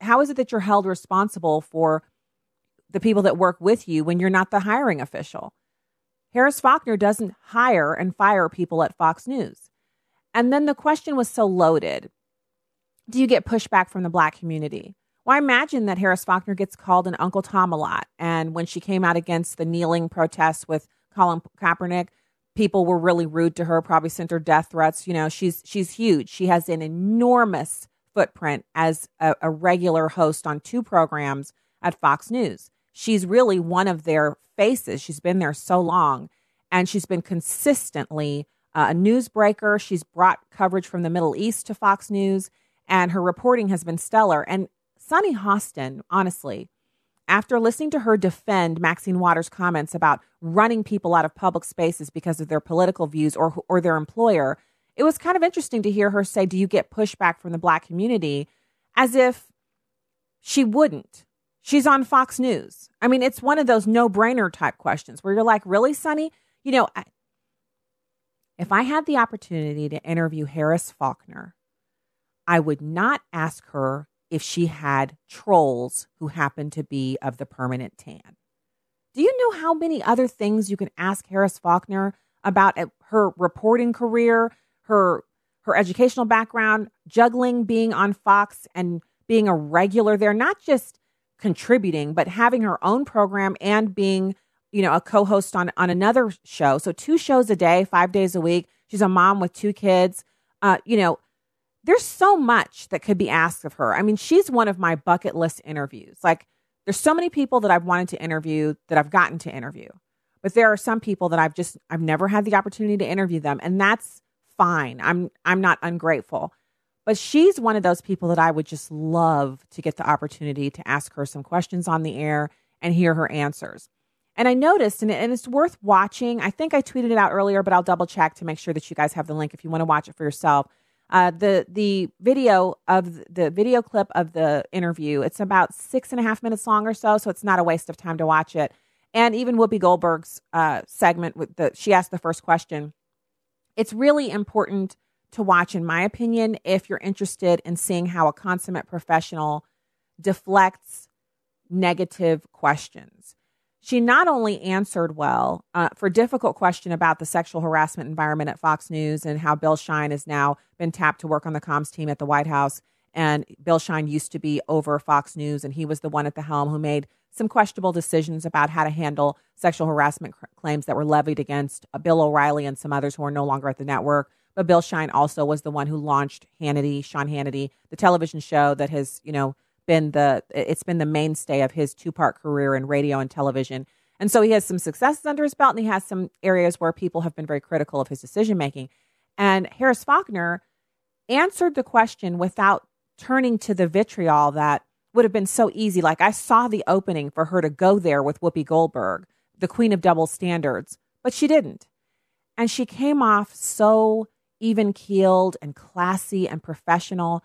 how is it that you're held responsible for the people that work with you when you're not the hiring official? Harris Faulkner doesn't hire and fire people at Fox News. And then the question was so loaded. Do you get pushback from the black community? Well, I imagine that Harris Faulkner gets called an Uncle Tom a lot. And when she came out against the kneeling protests with Colin Kaepernick, people were really rude to her, probably sent her death threats. You know, she's she's huge. She has an enormous footprint as a, a regular host on two programs at Fox News. She's really one of their faces. She's been there so long, and she's been consistently uh, a newsbreaker. She's brought coverage from the Middle East to Fox News, and her reporting has been stellar. And Sunny Hostin, honestly, after listening to her defend Maxine Waters' comments about running people out of public spaces because of their political views or or their employer, it was kind of interesting to hear her say, "Do you get pushback from the black community?" as if she wouldn't. She's on Fox News. I mean, it's one of those no-brainer type questions where you're like, "Really, Sunny? You know, I, if I had the opportunity to interview Harris Faulkner, I would not ask her if she had trolls who happen to be of the permanent tan. Do you know how many other things you can ask Harris Faulkner about her reporting career, her her educational background, juggling being on Fox and being a regular there, not just contributing, but having her own program and being, you know, a co-host on on another show. So two shows a day, 5 days a week. She's a mom with two kids. Uh, you know, there's so much that could be asked of her. I mean, she's one of my bucket list interviews. Like, there's so many people that I've wanted to interview that I've gotten to interview, but there are some people that I've just I've never had the opportunity to interview them, and that's fine. I'm I'm not ungrateful, But she's one of those people that I would just love to get the opportunity to ask her some questions on the air and hear her answers. And I noticed, and, and it's worth watching. I think I tweeted it out earlier, but I'll double check to make sure that you guys have the link if you want to watch it for yourself. Uh, the the video of the video clip of the interview. It's about six and a half minutes long or so, so it's not a waste of time to watch it. And even Whoopi Goldberg's uh, segment with the she asked the first question. It's really important to watch, in my opinion, if you're interested in seeing how a consummate professional deflects negative questions. She not only answered well uh, for difficult question about the sexual harassment environment at Fox News and how Bill Shine has now been tapped to work on the comms team at the White House. And Bill Shine used to be over Fox News, and he was the one at the helm who made some questionable decisions about how to handle sexual harassment claims that were levied against uh, Bill O'Reilly and some others who are no longer at the network. But Bill Shine also was the one who launched Hannity, Sean Hannity, the television show that has, you know, been the it's been the mainstay of his two-part career in radio and television. And so he has some successes under his belt and he has some areas where people have been very critical of his decision making. And Harris Faulkner answered the question without turning to the vitriol that would have been so easy. Like I saw the opening for her to go there with Whoopi Goldberg, the queen of double standards, but she didn't. And she came off so even keeled and classy and professional.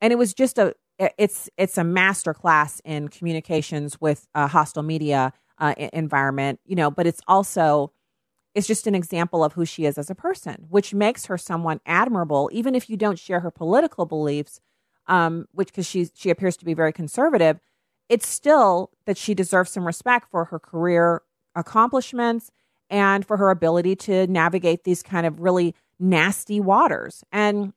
And it was just a it's it's a master class in communications with a hostile media uh, environment, you know. But it's also it's just an example of who she is as a person, which makes her someone admirable, even if you don't share her political beliefs. Um, which because she she appears to be very conservative, it's still that she deserves some respect for her career accomplishments and for her ability to navigate these kind of really nasty waters. And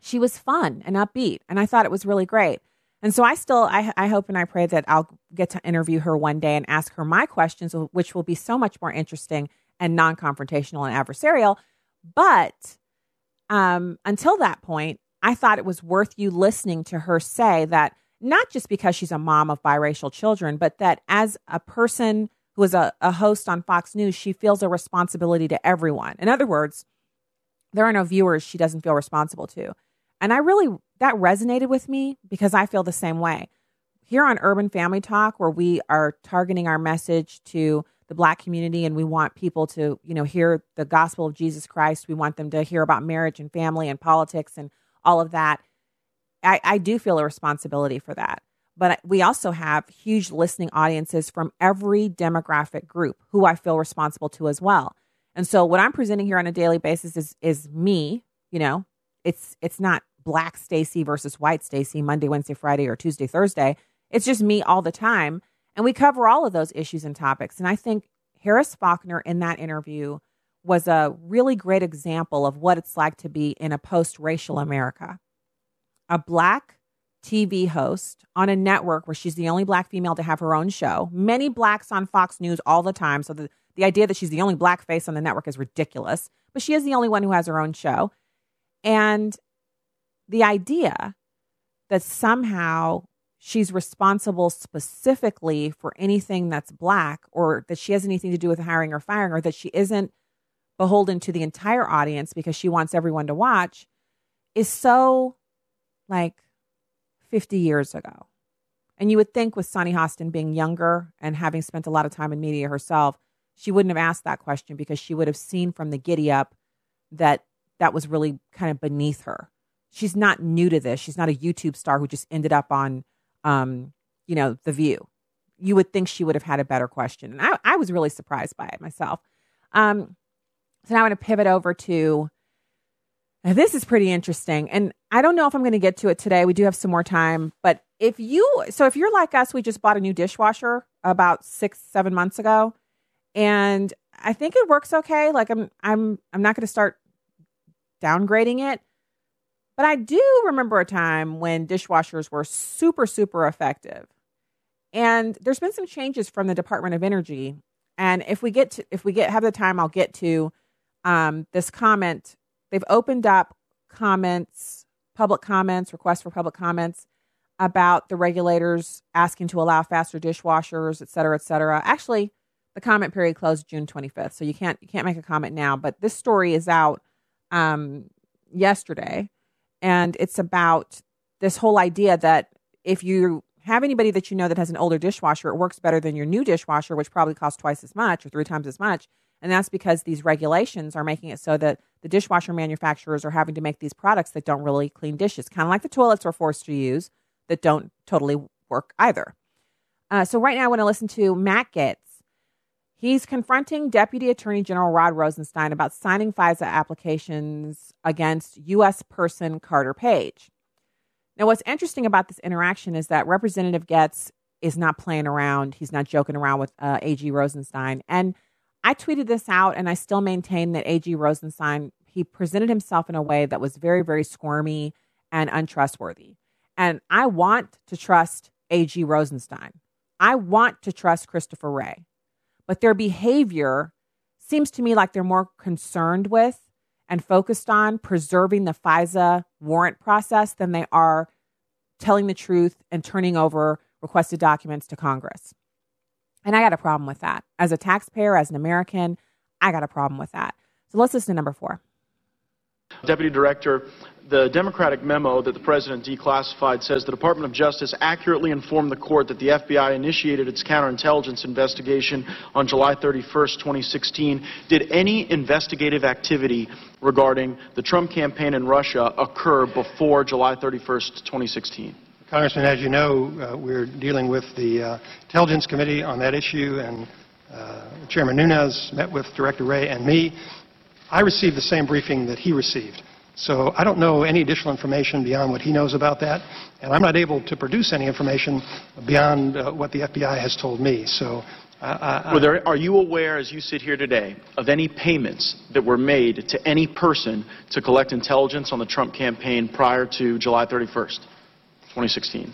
she was fun and upbeat, and I thought it was really great. And so I still, I, I hope and I pray that I'll get to interview her one day and ask her my questions, which will be so much more interesting and non confrontational and adversarial. But um, until that point, I thought it was worth you listening to her say that not just because she's a mom of biracial children, but that as a person who is a, a host on Fox News, she feels a responsibility to everyone. In other words, there are no viewers she doesn't feel responsible to. And I really, that resonated with me because I feel the same way. Here on Urban Family Talk, where we are targeting our message to the black community and we want people to, you know, hear the gospel of Jesus Christ. We want them to hear about marriage and family and politics and all of that. I, I do feel a responsibility for that. But we also have huge listening audiences from every demographic group who I feel responsible to as well. And so what I'm presenting here on a daily basis is is me, you know, it's it's not black Stacy versus white Stacy Monday, Wednesday, Friday, or Tuesday, Thursday. It's just me all the time. And we cover all of those issues and topics. And I think Harris Faulkner in that interview was a really great example of what it's like to be in a post racial America. A black TV host on a network where she's the only black female to have her own show. Many blacks on Fox News all the time. So the, the idea that she's the only black face on the network is ridiculous. But she is the only one who has her own show. And the idea that somehow she's responsible specifically for anything that's black or that she has anything to do with hiring or firing or that she isn't beholden to the entire audience because she wants everyone to watch is so like 50 years ago. And you would think with Sunny Hostin being younger and having spent a lot of time in media herself, she wouldn't have asked that question because she would have seen from the giddy up that that was really kind of beneath her. She's not new to this. She's not a YouTube star who just ended up on, um, you know, The View. You would think she would have had a better question. And I, I was really surprised by it myself. Um, so now I'm going to pivot over to this is pretty interesting. And I don't know if I'm going to get to it today. We do have some more time. But if you, so if you're like us, we just bought a new dishwasher about six, seven months ago. And I think it works okay. Like I'm, I'm, I'm not going to start downgrading it. But I do remember a time when dishwashers were super, super effective. And there's been some changes from the Department of Energy. And if we get to, if we get have the time, I'll get to um, this comment. They've opened up comments, public comments, requests for public comments about the regulators asking to allow faster dishwashers, et cetera, et cetera. Actually, the comment period closed June 25th, so you can't you can't make a comment now. But this story is out um, yesterday, And it's about this whole idea that if you have anybody that you know that has an older dishwasher, it works better than your new dishwasher, which probably costs twice as much or three times as much. And that's because these regulations are making it so that the dishwasher manufacturers are having to make these products that don't really clean dishes, kind of like the toilets we're forced to use that don't totally work either. Uh, so, right now, I want to listen to Matt Gaetz. He's confronting Deputy Attorney General Rod Rosenstein about signing FISA applications against U.S. person Carter Page. Now, what's interesting about this interaction is that Representative Gaetz is not playing around. He's not joking around with uh, AG Rosenstein. And I tweeted this out, and I still maintain that AG Rosenstein he presented himself in a way that was very, very squirmy and untrustworthy. And I want to trust AG Rosenstein. I want to trust Christopher Wray, but their behavior seems to me like they're more concerned with and focused on preserving the FISA warrant process than they are telling the truth and turning over requested documents to Congress. And I got a problem with that. As a taxpayer, as an American, I got a problem with that. So let's listen to number four. Deputy Director, the Democratic memo that the President declassified says the Department of Justice accurately informed the court that the FBI initiated its counterintelligence investigation on July 31, 2016. Did any investigative activity regarding the Trump campaign in Russia occur before July 31, 2016? Congressman, as you know, uh, we're dealing with the uh, Intelligence Committee on that issue, and uh, Chairman Nunes met with Director Wray and me. I received the same briefing that he received. So I don't know any additional information beyond what he knows about that, and I'm not able to produce any information beyond uh, what the FBI has told me. So, uh, there, are you aware, as you sit here today, of any payments that were made to any person to collect intelligence on the Trump campaign prior to July 31st, 2016?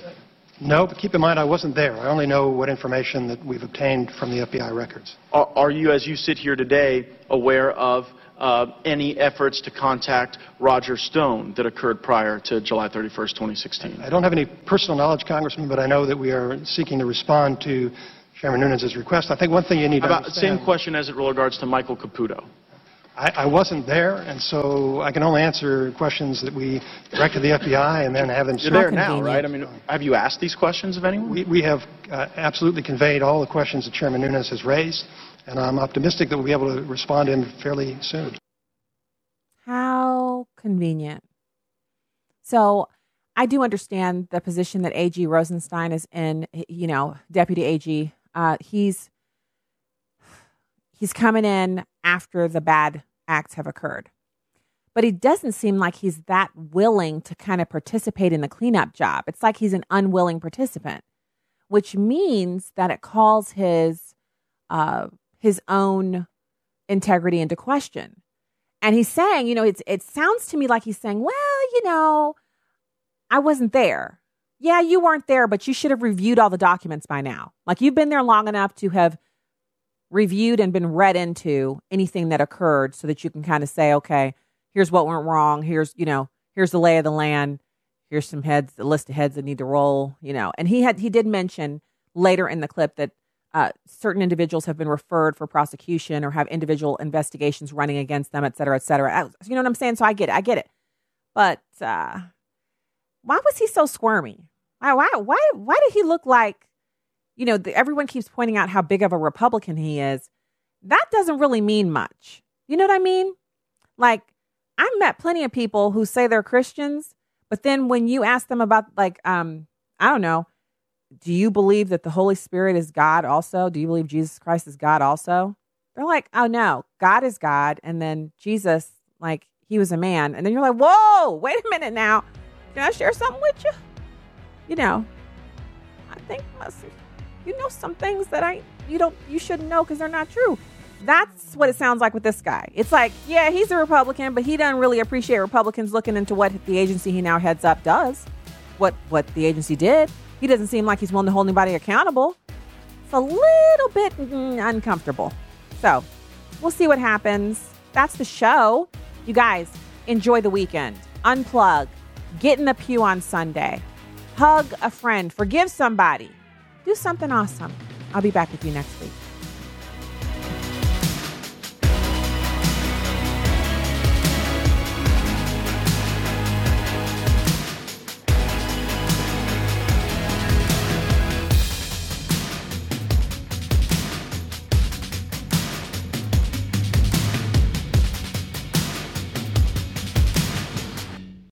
No, but keep in mind I wasn't there. I only know what information that we've obtained from the FBI records. Are, are you, as you sit here today, aware of uh, any efforts to contact Roger Stone that occurred prior to July 31st, 2016? I don't have any personal knowledge, Congressman, but I know that we are seeking to respond to Chairman Nunes' request. I think one thing you need to About understand... Same question as it regards to Michael Caputo. I, I, wasn't there, and so I can only answer questions that we direct to the FBI and then have them... You're there now, right? I mean, have you asked these questions of anyone? We, we have uh, absolutely conveyed all the questions that Chairman Nunes has raised and I'm optimistic that we'll be able to respond to him fairly soon. How convenient. So I do understand the position that AG Rosenstein is in, you know, Deputy AG. Uh, he's he's coming in after the bad acts have occurred. But he doesn't seem like he's that willing to kind of participate in the cleanup job. It's like he's an unwilling participant, which means that it calls his uh, his own integrity into question. And he's saying, you know, it's, it sounds to me like he's saying, well, you know, I wasn't there. Yeah, you weren't there, but you should have reviewed all the documents by now. Like you've been there long enough to have reviewed and been read into anything that occurred so that you can kind of say, okay, here's what went wrong. Here's, you know, here's the lay of the land. Here's some heads, the list of heads that need to roll, you know. And he had, he did mention later in the clip that uh, certain individuals have been referred for prosecution or have individual investigations running against them, et cetera, et cetera. You know what I'm saying? So I get it. I get it. But uh, why was he so squirmy? Why, why, why, why did he look like, you know, the, everyone keeps pointing out how big of a Republican he is. That doesn't really mean much. You know what I mean? Like, I've met plenty of people who say they're Christians, but then when you ask them about, like, um, I don't know, do you believe that the Holy Spirit is God also? Do you believe Jesus Christ is God also? They're like, oh no, God is God. And then Jesus, like, he was a man. And then you're like, whoa, wait a minute now. Can I share something with you? You know, I think you know some things that I you don't you shouldn't know because they're not true. That's what it sounds like with this guy. It's like, yeah, he's a Republican, but he doesn't really appreciate Republicans looking into what the agency he now heads up does, what what the agency did. He doesn't seem like he's willing to hold anybody accountable. It's a little bit mm, uncomfortable. So we'll see what happens. That's the show. You guys, enjoy the weekend. Unplug. Get in the pew on Sunday. Hug a friend. Forgive somebody. Do something awesome. I'll be back with you next week.